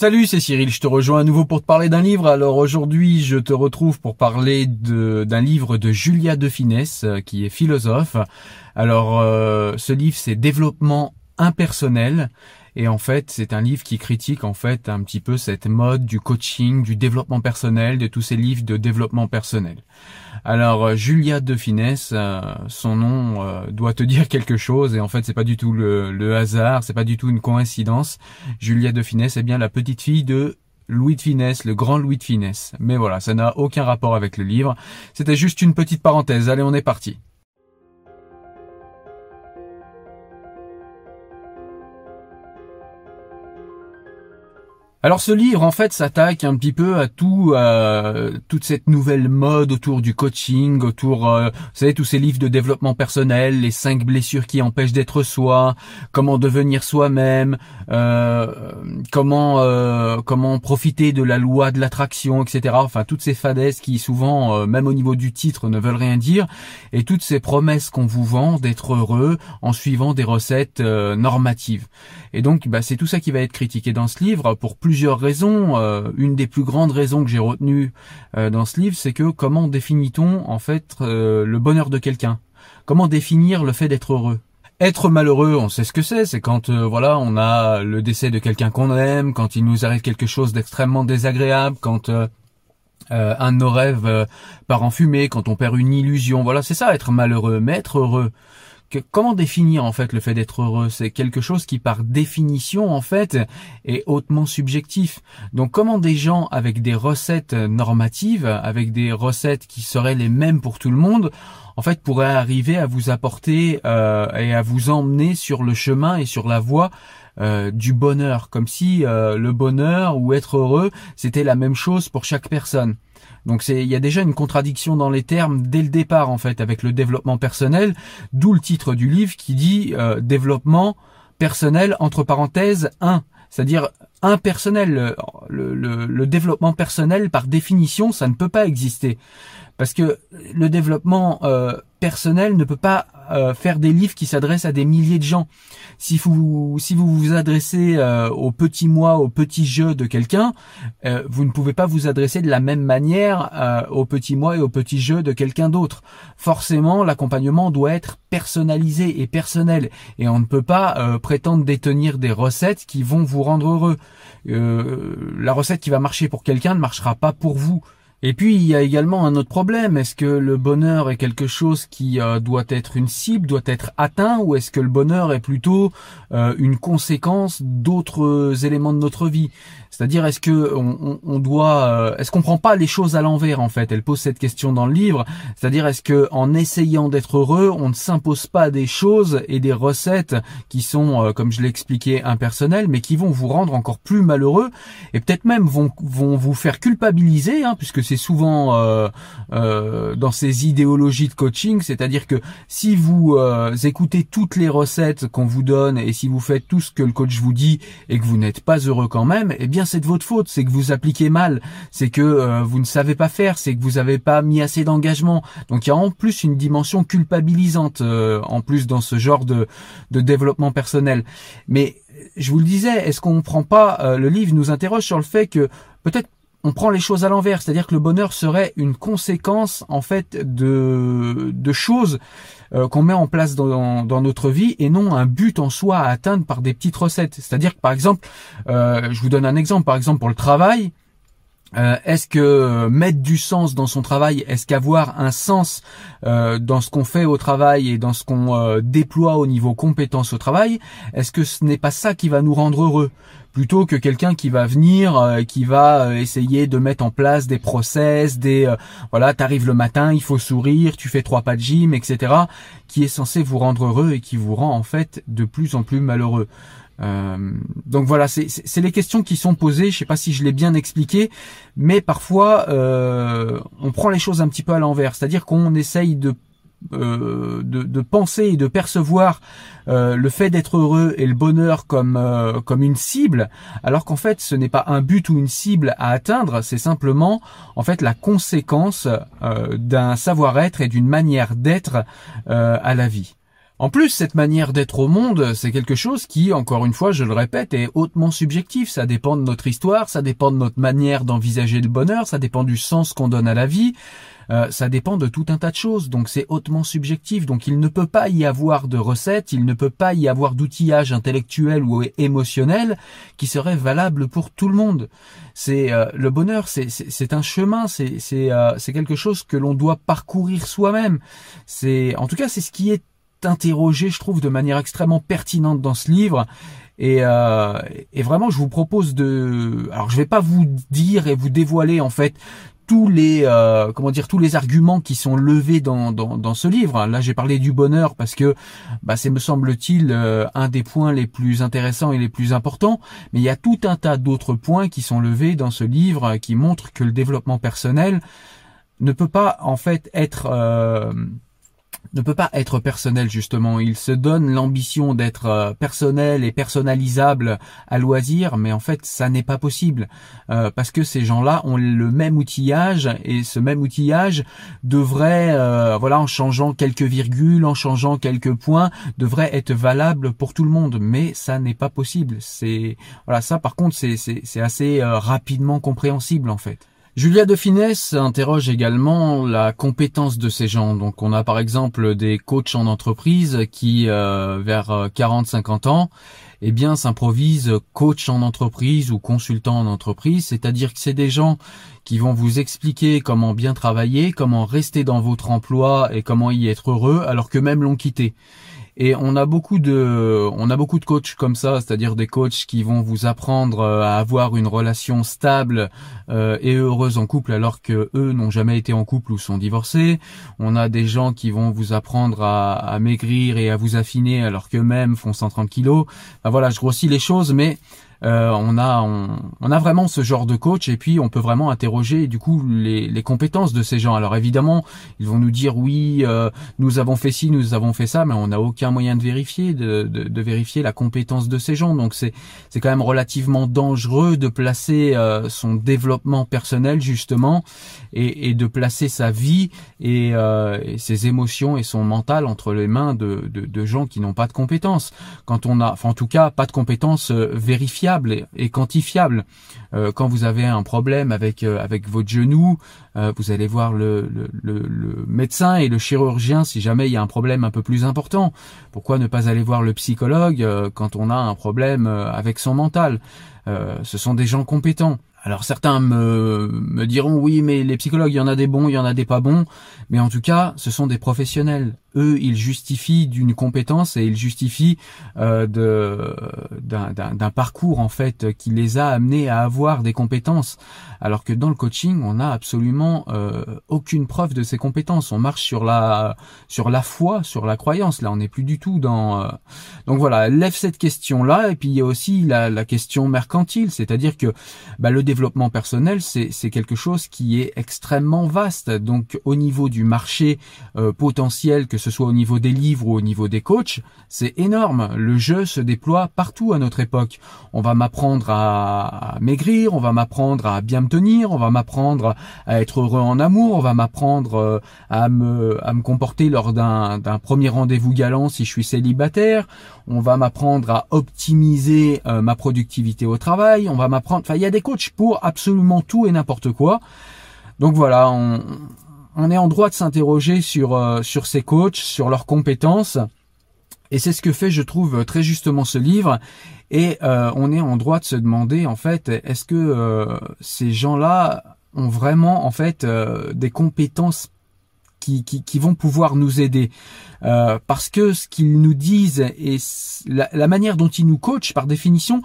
Salut, c'est Cyril, je te rejoins à nouveau pour te parler d'un livre. Alors aujourd'hui, je te retrouve pour parler d'un livre de Julia de Finesse, euh, qui est philosophe. Alors euh, ce livre, c'est Développement impersonnel. Et en fait, c'est un livre qui critique en fait un petit peu cette mode du coaching, du développement personnel, de tous ces livres de développement personnel. Alors euh, Julia de Finesse, euh, son nom euh, doit te dire quelque chose et en fait c'est pas du tout le, le hasard, c'est pas du tout une coïncidence. Julia de Finesse est bien la petite fille de Louis de Finesse, le grand Louis de Finesse. Mais voilà, ça n'a aucun rapport avec le livre. C'était juste une petite parenthèse. Allez, on est parti. Alors ce livre en fait s'attaque un petit peu à tout euh, toute cette nouvelle mode autour du coaching, autour euh, vous savez tous ces livres de développement personnel, les cinq blessures qui empêchent d'être soi, comment devenir soi-même, euh, comment euh, comment profiter de la loi de l'attraction, etc. Enfin toutes ces fadaises qui souvent même au niveau du titre ne veulent rien dire et toutes ces promesses qu'on vous vend d'être heureux en suivant des recettes normatives. Et donc bah, c'est tout ça qui va être critiqué dans ce livre pour plusieurs raisons. Euh, une des plus grandes raisons que j'ai retenues euh, dans ce livre, c'est que comment définit-on en fait euh, le bonheur de quelqu'un? Comment définir le fait d'être heureux? Être malheureux, on sait ce que c'est. C'est quand voilà, on a le décès de quelqu'un qu'on aime, quand il nous arrive quelque chose d'extrêmement désagréable, quand un de nos rêves part en fumée, quand on perd une illusion. Voilà, c'est ça, être malheureux. Mais être heureux, comment définir en fait le fait d'être heureux? C'est quelque chose qui par définition en fait est hautement subjectif. Donc comment des gens avec des recettes normatives, avec des recettes qui seraient les mêmes pour tout le monde, en fait pourraient arriver à vous apporter euh, et à vous emmener sur le chemin et sur la voie euh, du bonheur, comme si euh, le bonheur ou être heureux c'était la même chose pour chaque personne. Donc il y a déjà une contradiction dans les termes dès le départ en fait avec le développement personnel, d'où le titre du livre qui dit euh, développement personnel entre parenthèses 1, c'est-à-dire impersonnel. Le, le, le, développement personnel par définition ça ne peut pas exister parce que le développement euh, personnel ne peut pas euh, faire des livres qui s'adressent à des milliers de gens. Si vous si vous vous adressez euh, au petit moi, au petit jeu de quelqu'un, euh, vous ne pouvez pas vous adresser de la même manière au petit moi et au petit jeu de quelqu'un d'autre. Forcément, l'accompagnement doit être personnalisé et personnel, et on ne peut pas prétendre détenir des recettes qui vont vous rendre heureux. la recette qui va marcher pour quelqu'un ne marchera pas pour vous. Et puis il y a également un autre problème. Est-ce que le bonheur est quelque chose qui euh, doit être une cible, doit être atteint, ou est-ce que le bonheur est plutôt euh, une conséquence d'autres éléments de notre vie? C'est-à-dire est-ce que on, doit, euh, est-ce qu'on prend pas les choses à l'envers en fait? Elle pose cette question dans le livre. C'est-à-dire est-ce que en essayant d'être heureux, on ne s'impose pas des choses et des recettes qui sont, comme je l'ai expliqué, impersonnelles, mais qui vont vous rendre encore plus malheureux et peut-être même vont vont vous faire culpabiliser, hein, puisque c'est souvent euh, euh, dans ces idéologies de coaching, c'est-à-dire que si vous euh, écoutez toutes les recettes qu'on vous donne et si vous faites tout ce que le coach vous dit et que vous n'êtes pas heureux quand même, eh bien c'est de votre faute, c'est que vous appliquez mal, c'est que vous ne savez pas faire, c'est que vous n'avez pas mis assez d'engagement. Donc il y a en plus une dimension culpabilisante en plus dans ce genre de, de développement personnel. Mais je vous le disais, est-ce qu'on ne prend pas le livre nous interroge sur le fait que peut-être on prend les choses à l'envers, c'est-à-dire que le bonheur serait une conséquence en fait de, choses euh, qu'on met en place dans, dans, notre vie et non un but en soi à atteindre par des petites recettes. C'est-à-dire que par exemple, euh, je vous donne un exemple, par exemple pour le travail, euh, est-ce que mettre du sens dans son travail, est-ce qu'avoir un sens dans ce qu'on fait au travail et dans ce qu'on déploie au niveau compétence au travail, est-ce que ce n'est pas ça qui va nous rendre heureux? Plutôt que quelqu'un qui va venir, euh, qui va euh, essayer de mettre en place des process, des euh, voilà, t'arrives le matin, il faut sourire, tu fais trois pas de gym, etc. qui est censé vous rendre heureux et qui vous rend en fait de plus en plus malheureux. donc voilà, c'est les questions qui sont posées. Je sais pas si je l'ai bien expliqué, mais parfois on prend les choses un petit peu à l'envers, c'est-à-dire qu'on essaye de euh, de, penser et de percevoir euh, le fait d'être heureux et le bonheur comme euh, comme une cible, alors qu'en fait ce n'est pas un but ou une cible à atteindre, c'est simplement en fait la conséquence d'un savoir-être et d'une manière d'être à la vie. En plus, cette manière d'être au monde, c'est quelque chose qui, encore une fois, je le répète, est hautement subjectif. Ça dépend de notre histoire, ça dépend de notre manière d'envisager le bonheur, ça dépend du sens qu'on donne à la vie. Euh, ça dépend de tout un tas de choses, donc c'est hautement subjectif. Donc il ne peut pas y avoir de recette, il ne peut pas y avoir d'outillage intellectuel ou émotionnel qui serait valable pour tout le monde. C'est euh, le bonheur, c'est un chemin, c'est euh, quelque chose que l'on doit parcourir soi-même. C'est en tout cas c'est ce qui est interrogé, je trouve, de manière extrêmement pertinente dans ce livre. Et, euh, et, vraiment, je vous propose de. Alors, je vais pas vous dire et vous dévoiler en fait tous les euh, comment dire tous les arguments qui sont levés dans, dans, ce livre. Là, j'ai parlé du bonheur parce que bah, c'est me semble-t-il euh, un des points les plus intéressants et les plus importants. Mais il y a tout un tas d'autres points qui sont levés dans ce livre qui montrent que le développement personnel ne peut pas en fait être euh, ne peut pas être personnel justement. Il se donne l'ambition d'être euh, personnel et personnalisable à loisir, mais en fait ça n'est pas possible euh, parce que ces gens-là ont le même outillage et ce même outillage devrait, euh, voilà, en changeant quelques virgules, en changeant quelques points, devrait être valable pour tout le monde. Mais ça n'est pas possible. C'est voilà, ça par contre c'est c'est assez rapidement compréhensible en fait. Julia de Finesse interroge également la compétence de ces gens. Donc on a par exemple des coachs en entreprise qui, euh, vers 40-50 euh, ans, eh bien s'improvisent coach en entreprise ou consultant en entreprise, c'est-à-dire que c'est des gens qui vont vous expliquer comment bien travailler, comment rester dans votre emploi et comment y être heureux alors que même l'ont quitté. Et on a beaucoup de, on a beaucoup de coachs comme ça, c'est-à-dire des coachs qui vont vous apprendre euh, à avoir une relation stable euh, et heureuse en couple alors que eux n'ont jamais été en couple ou sont divorcés. On a des gens qui vont vous apprendre à, maigrir et à vous affiner alors qu'eux-mêmes font 130 kilos. voilà, je grossis les choses, mais euh, on a on, a vraiment ce genre de coach et puis on peut vraiment interroger du coup les, les compétences de ces gens. Alors évidemment, ils vont nous dire oui, euh, nous avons fait ci, nous avons fait ça, mais on n'a aucun moyen de vérifier de, de, de, vérifier la compétence de ces gens. Donc c'est c'est quand même relativement dangereux de placer euh, son développement personnel justement et, et de placer sa vie et, et, ses émotions et son mental entre les mains de, de, de gens qui n'ont pas de compétences. Quand on a, enfin en tout cas, pas de compétences vérifiables et, quantifiable. Euh, quand vous avez un problème avec euh, votre genou, euh, vous allez voir le, le, médecin et le chirurgien si jamais il y a un problème un peu plus important. Pourquoi ne pas aller voir le psychologue quand on a un problème avec son mental? Ce sont des gens compétents. Alors certains me, diront oui mais les psychologues il y en a des bons, il y en a des pas bons, mais en tout cas ce sont des professionnels eux, ils justifient d'une compétence et ils justifient euh, d'un parcours en fait qui les a amenés à avoir des compétences. Alors que dans le coaching, on n'a absolument euh, aucune preuve de ces compétences. On marche sur la sur la foi, sur la croyance. Là, on n'est plus du tout dans. Euh, donc voilà, lève cette question là. Et puis il y a aussi la, la question mercantile, c'est-à-dire que bah, le développement personnel, c'est quelque chose qui est extrêmement vaste. Donc au niveau du marché euh, potentiel que ce soit au niveau des livres ou au niveau des coachs, c'est énorme. Le jeu se déploie partout à notre époque. On va m'apprendre à, maigrir, on va m'apprendre à bien me tenir, on va m'apprendre à être heureux en amour, on va m'apprendre euh, à me, à me comporter lors d'un premier rendez-vous galant si je suis célibataire, on va m'apprendre à optimiser euh, ma productivité au travail, on va m'apprendre, enfin il y a des coachs pour absolument tout et n'importe quoi. Donc voilà, on, est en droit de s'interroger sur euh, sur ces coachs, sur leurs compétences. Et c'est ce que fait, je trouve, très justement ce livre. Et euh, on est en droit de se demander, en fait, est-ce que ces gens-là ont vraiment, en fait, des compétences qui, qui, vont pouvoir nous aider. parce que ce qu'ils nous disent et la, la, manière dont ils nous coachent, par définition,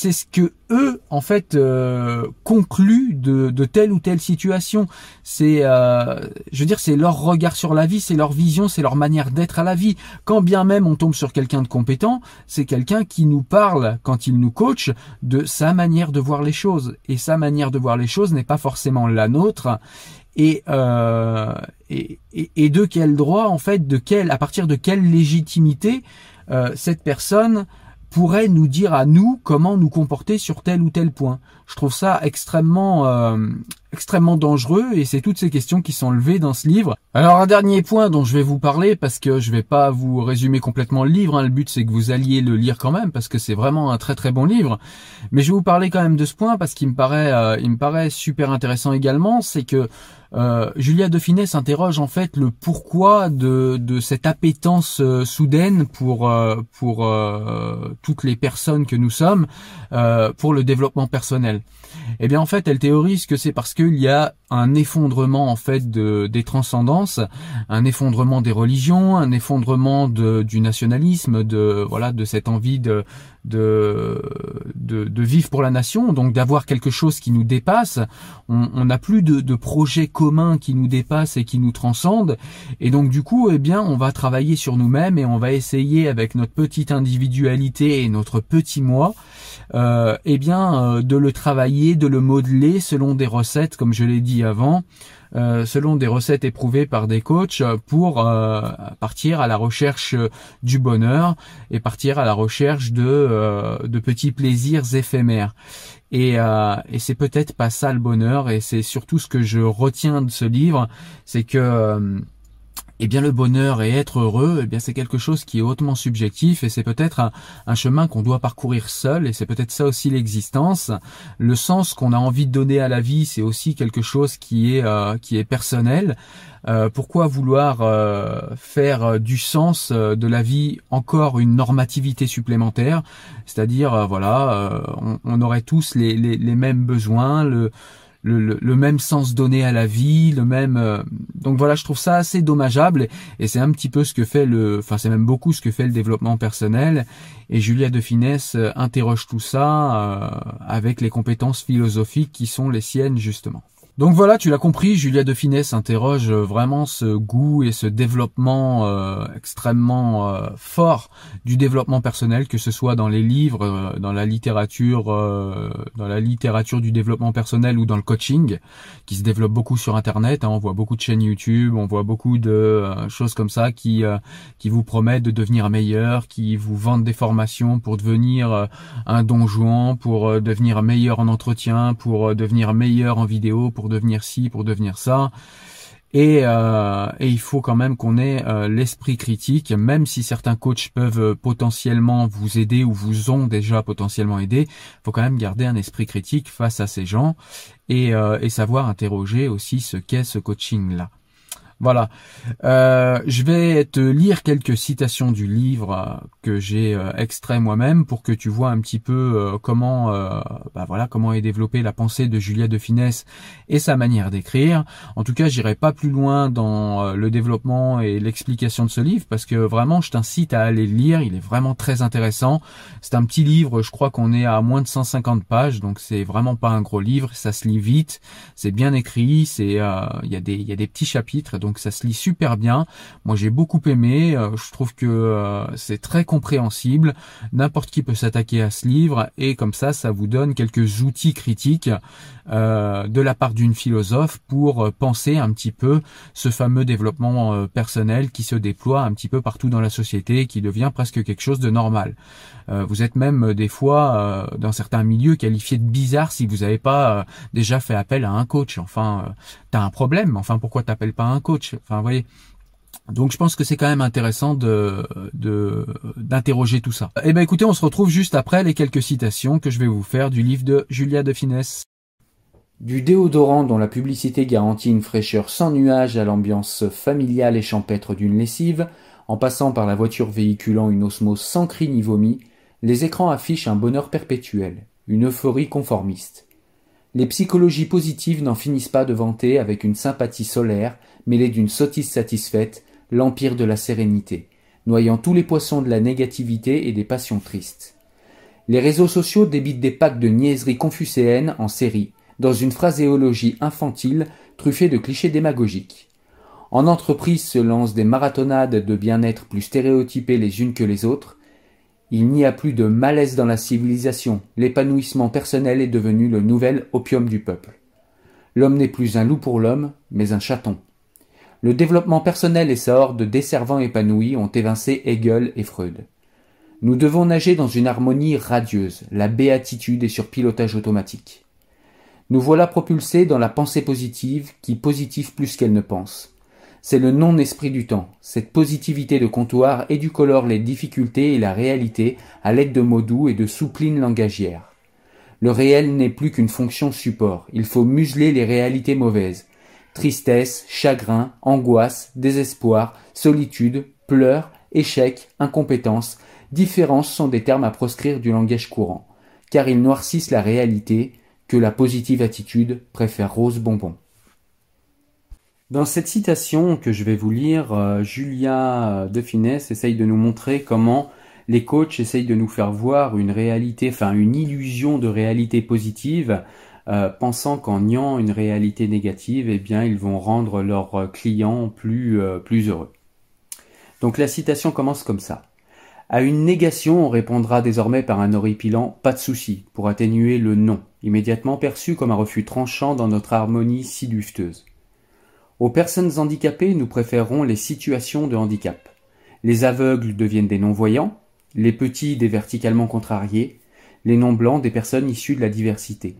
c'est ce que eux en fait euh, concluent de, de, telle ou telle situation. C'est, euh, je veux dire, c'est leur regard sur la vie, c'est leur vision, c'est leur manière d'être à la vie. Quand bien même on tombe sur quelqu'un de compétent, c'est quelqu'un qui nous parle quand il nous coach de sa manière de voir les choses. Et sa manière de voir les choses n'est pas forcément la nôtre. Et, euh, et, et, de quel droit en fait, de quel, à partir de quelle légitimité euh, cette personne pourrait nous dire à nous comment nous comporter sur tel ou tel point. Je trouve ça extrêmement euh, extrêmement dangereux et c'est toutes ces questions qui sont levées dans ce livre. Alors un dernier point dont je vais vous parler parce que je vais pas vous résumer complètement le livre, hein. le but c'est que vous alliez le lire quand même parce que c'est vraiment un très très bon livre. Mais je vais vous parler quand même de ce point parce qu'il me paraît euh, il me paraît super intéressant également, c'est que euh, Julia de s'interroge en fait le pourquoi de, de cette appétence euh, soudaine pour euh, pour toutes les personnes que nous sommes pour le développement personnel. Eh bien en fait, elle théorise que c'est parce qu'il y a un effondrement en fait de, des transcendances, un effondrement des religions, un effondrement de, du nationalisme, de voilà de cette envie de de, de, vivre pour la nation, donc d'avoir quelque chose qui nous dépasse. On n'a plus de, de projets communs qui nous dépassent et qui nous transcendent, et donc du coup, eh bien, on va travailler sur nous-mêmes et on va essayer avec notre petite individualité et notre petit moi, euh, eh bien, euh, de le travailler, de le modeler selon des recettes, comme je l'ai dit avant. Euh, selon des recettes éprouvées par des coachs pour euh, partir à la recherche du bonheur et partir à la recherche de, euh, de petits plaisirs éphémères. Et, et c'est peut-être pas ça le bonheur et c'est surtout ce que je retiens de ce livre, c'est que eh bien le bonheur et être heureux, eh bien c'est quelque chose qui est hautement subjectif et c'est peut-être un, chemin qu'on doit parcourir seul et c'est peut-être ça aussi l'existence. Le sens qu'on a envie de donner à la vie, c'est aussi quelque chose qui est euh, qui est personnel. Euh, pourquoi vouloir euh, faire du sens de la vie encore une normativité supplémentaire? C'est-à-dire voilà, on, on, aurait tous les, les, les mêmes besoins, le le, même sens donné à la vie, le même. Euh, donc voilà, je trouve ça assez dommageable et, c'est un petit peu ce que fait le, enfin c'est même beaucoup ce que fait le développement personnel. Et Julia de Finesse euh, interroge tout ça euh, avec les compétences philosophiques qui sont les siennes justement. Donc voilà, tu l'as compris, Julia de Finesse interroge euh, vraiment ce goût et ce développement euh, extrêmement euh, fort du développement personnel, que ce soit dans les livres, dans la littérature, dans la littérature du développement personnel ou dans le coaching, qui se développe beaucoup sur Internet. Hein. on voit beaucoup de chaînes YouTube, on voit beaucoup de choses comme ça qui qui vous promettent de devenir meilleur, qui vous vendent des formations pour devenir un don Juan, pour devenir meilleur en entretien, pour devenir meilleur en vidéo, pour devenir ci, pour devenir ça. Et, euh, et il faut quand même qu'on ait euh, l'esprit critique, même si certains coachs peuvent euh, potentiellement vous aider ou vous ont déjà potentiellement aidé, faut quand même garder un esprit critique face à ces gens et, et savoir interroger aussi ce qu'est ce coaching-là. Voilà. Euh, je vais te lire quelques citations du livre euh, que j'ai euh, extrait moi-même pour que tu vois un petit peu comment, bah voilà, comment est développée la pensée de Julia de Finesse et sa manière d'écrire. En tout cas, j'irai pas plus loin dans le développement et l'explication de ce livre parce que vraiment, je t'incite à aller le lire. Il est vraiment très intéressant. C'est un petit livre. Je crois qu'on est à moins de 150 pages, donc c'est vraiment pas un gros livre. Ça se lit vite. C'est bien écrit. C'est, il y a des, il y a des petits chapitres. Donc donc ça se lit super bien. Moi j'ai beaucoup aimé, euh, je trouve que euh, c'est très compréhensible, n'importe qui peut s'attaquer à ce livre et comme ça ça vous donne quelques outils critiques euh, de la part d'une philosophe pour penser un petit peu ce fameux développement personnel qui se déploie un petit peu partout dans la société, qui devient presque quelque chose de normal. vous êtes même des fois dans certains milieux qualifiés de bizarre si vous n'avez pas déjà fait appel à un coach. Enfin, t'as un problème. Enfin, pourquoi t'appelles pas un coach? Enfin, voyez. Donc je pense que c'est quand même intéressant de d'interroger tout ça. Eh ben écoutez, on se retrouve juste après les quelques citations que je vais vous faire du livre de Julia de Finesse. Du déodorant dont la publicité garantit une fraîcheur sans nuage à l'ambiance familiale et champêtre d'une lessive, en passant par la voiture véhiculant une osmose sans cri ni vomi, les écrans affichent un bonheur perpétuel, une euphorie conformiste. Les psychologies positives n'en finissent pas de vanter avec une sympathie solaire mêlée d'une sottise satisfaite, l'empire de la sérénité, noyant tous les poissons de la négativité et des passions tristes. Les réseaux sociaux débitent des packs de niaiseries confucéennes en série, dans une phraséologie infantile truffée de clichés démagogiques. En entreprise se lancent des marathonades de bien-être plus stéréotypées les unes que les autres. Il n'y a plus de malaise dans la civilisation, l'épanouissement personnel est devenu le nouvel opium du peuple. L'homme n'est plus un loup pour l'homme, mais un chaton. Le développement personnel et sa horde de desservants épanouis ont évincé Hegel et Freud. Nous devons nager dans une harmonie radieuse, la béatitude est sur pilotage automatique. Nous voilà propulsés dans la pensée positive qui positive plus qu'elle ne pense. C'est le non-esprit du temps. Cette positivité de comptoir éducolore les difficultés et la réalité à l'aide de mots doux et de souplines langagières. Le réel n'est plus qu'une fonction support. Il faut museler les réalités mauvaises. Tristesse, chagrin, angoisse, désespoir, solitude, pleurs, échec, incompétence, différence sont des termes à proscrire du langage courant, car ils noircissent la réalité que la positive attitude préfère rose bonbon. Dans cette citation que je vais vous lire, euh, Julia de Finesse essaye de nous montrer comment les coachs essayent de nous faire voir une réalité, enfin une illusion de réalité positive, euh, pensant qu'en niant une réalité négative, eh bien, ils vont rendre leurs clients plus, euh, plus heureux. Donc la citation commence comme ça. À une négation, on répondra désormais par un horripilant pas de souci pour atténuer le non, immédiatement perçu comme un refus tranchant dans notre harmonie si dufteuse. Aux personnes handicapées, nous préférons les situations de handicap. Les aveugles deviennent des non-voyants, les petits des verticalement contrariés, les non-blancs des personnes issues de la diversité.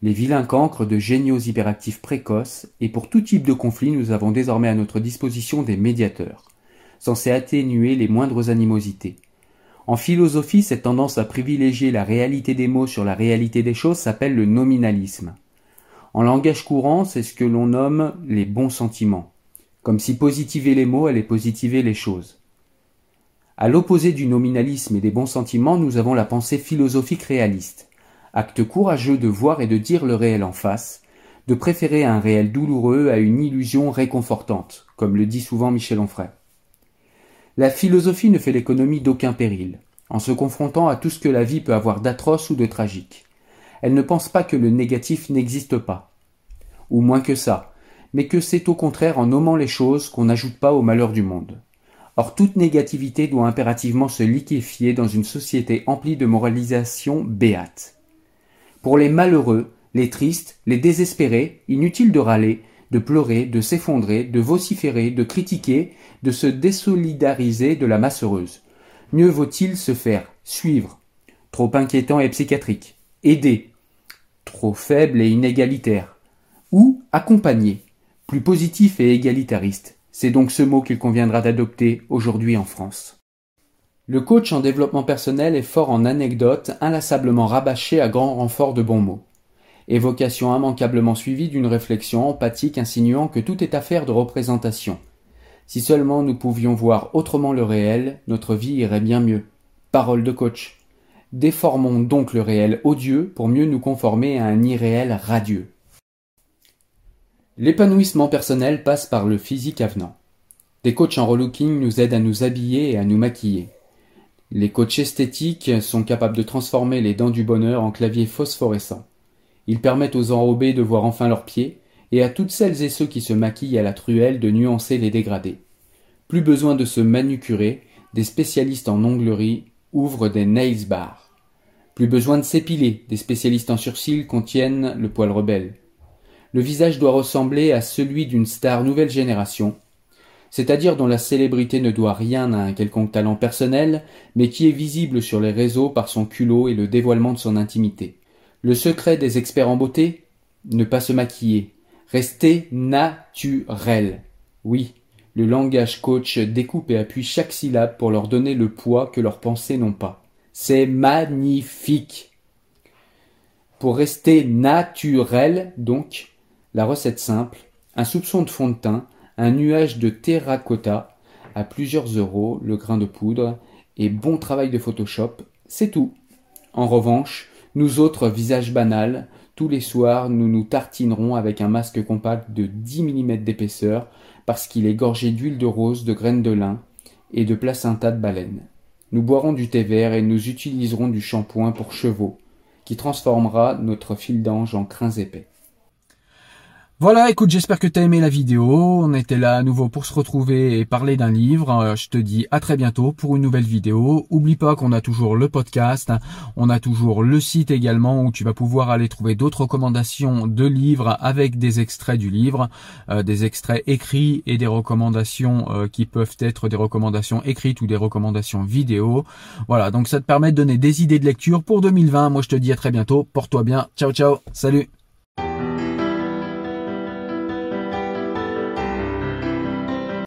Les vilains cancres de géniaux hyperactifs précoces, et pour tout type de conflit, nous avons désormais à notre disposition des médiateurs, censés atténuer les moindres animosités. En philosophie, cette tendance à privilégier la réalité des mots sur la réalité des choses s'appelle le nominalisme. En langage courant, c'est ce que l'on nomme les bons sentiments, comme si positiver les mots allait positiver les choses. À l'opposé du nominalisme et des bons sentiments, nous avons la pensée philosophique réaliste, acte courageux de voir et de dire le réel en face, de préférer un réel douloureux à une illusion réconfortante, comme le dit souvent Michel Onfray. La philosophie ne fait l'économie d'aucun péril, en se confrontant à tout ce que la vie peut avoir d'atroce ou de tragique. Elle ne pense pas que le négatif n'existe pas. Ou moins que ça, mais que c'est au contraire en nommant les choses qu'on n'ajoute pas au malheur du monde. Or toute négativité doit impérativement se liquéfier dans une société emplie de moralisation béate. Pour les malheureux, les tristes, les désespérés, inutile de râler, de pleurer, de s'effondrer, de vociférer, de critiquer, de se désolidariser de la masse heureuse. Mieux vaut-il se faire suivre, trop inquiétant et psychiatrique, aider, trop faible et inégalitaire, ou accompagné, plus positif et égalitariste. C'est donc ce mot qu'il conviendra d'adopter aujourd'hui en France. Le coach en développement personnel est fort en anecdotes, inlassablement rabâché à grand renfort de bons mots. Évocation immanquablement suivie d'une réflexion empathique insinuant que tout est affaire de représentation. Si seulement nous pouvions voir autrement le réel, notre vie irait bien mieux. Parole de coach. Déformons donc le réel odieux pour mieux nous conformer à un irréel radieux. L'épanouissement personnel passe par le physique avenant. Des coachs en relooking nous aident à nous habiller et à nous maquiller. Les coachs esthétiques sont capables de transformer les dents du bonheur en claviers phosphorescents. Ils permettent aux enrobés de voir enfin leurs pieds et à toutes celles et ceux qui se maquillent à la truelle de nuancer les dégradés. Plus besoin de se manucurer, des spécialistes en onglerie ouvrent des nails bars. Plus besoin de s'épiler, des spécialistes en surcils contiennent le poil rebelle. Le visage doit ressembler à celui d'une star nouvelle génération, c'est-à-dire dont la célébrité ne doit rien à un quelconque talent personnel, mais qui est visible sur les réseaux par son culot et le dévoilement de son intimité. Le secret des experts en beauté? Ne pas se maquiller. Rester naturel. Oui, le langage coach découpe et appuie chaque syllabe pour leur donner le poids que leurs pensées n'ont pas. C'est magnifique. Pour rester naturel, donc, la recette simple, un soupçon de fond de teint, un nuage de terracotta à plusieurs euros le grain de poudre et bon travail de Photoshop, c'est tout. En revanche, nous autres visages banals, tous les soirs, nous nous tartinerons avec un masque compact de 10 mm d'épaisseur parce qu'il est gorgé d'huile de rose, de graines de lin et de placenta de baleine. Nous boirons du thé vert et nous utiliserons du shampoing pour chevaux, qui transformera notre fil d'ange en crins épais. Voilà, écoute, j'espère que tu as aimé la vidéo. On était là à nouveau pour se retrouver et parler d'un livre. Euh, je te dis à très bientôt pour une nouvelle vidéo. Oublie pas qu'on a toujours le podcast, on a toujours le site également où tu vas pouvoir aller trouver d'autres recommandations de livres avec des extraits du livre, euh, des extraits écrits et des recommandations euh, qui peuvent être des recommandations écrites ou des recommandations vidéo. Voilà, donc ça te permet de donner des idées de lecture pour 2020. Moi je te dis à très bientôt. Porte-toi bien. Ciao ciao. Salut.